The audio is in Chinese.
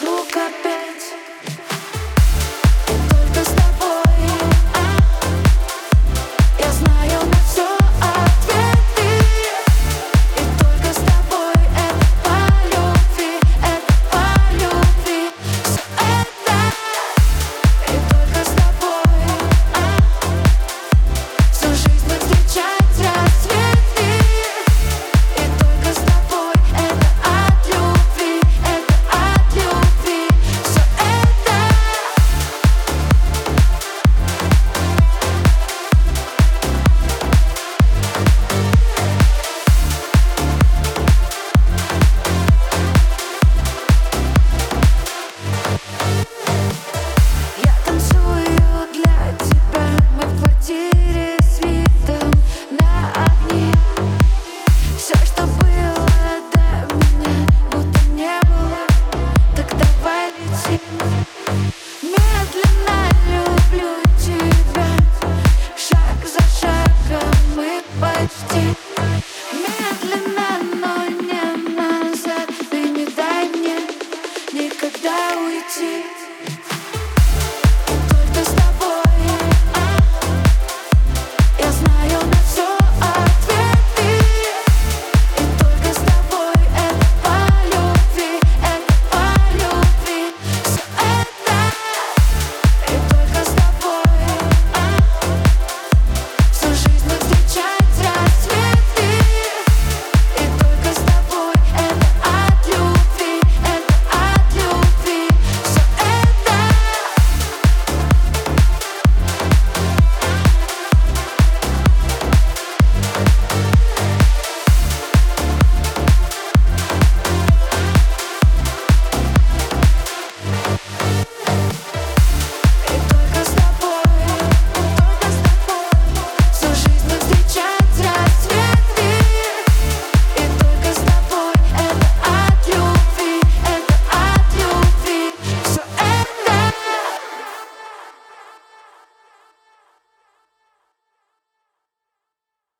Look up. 到一起。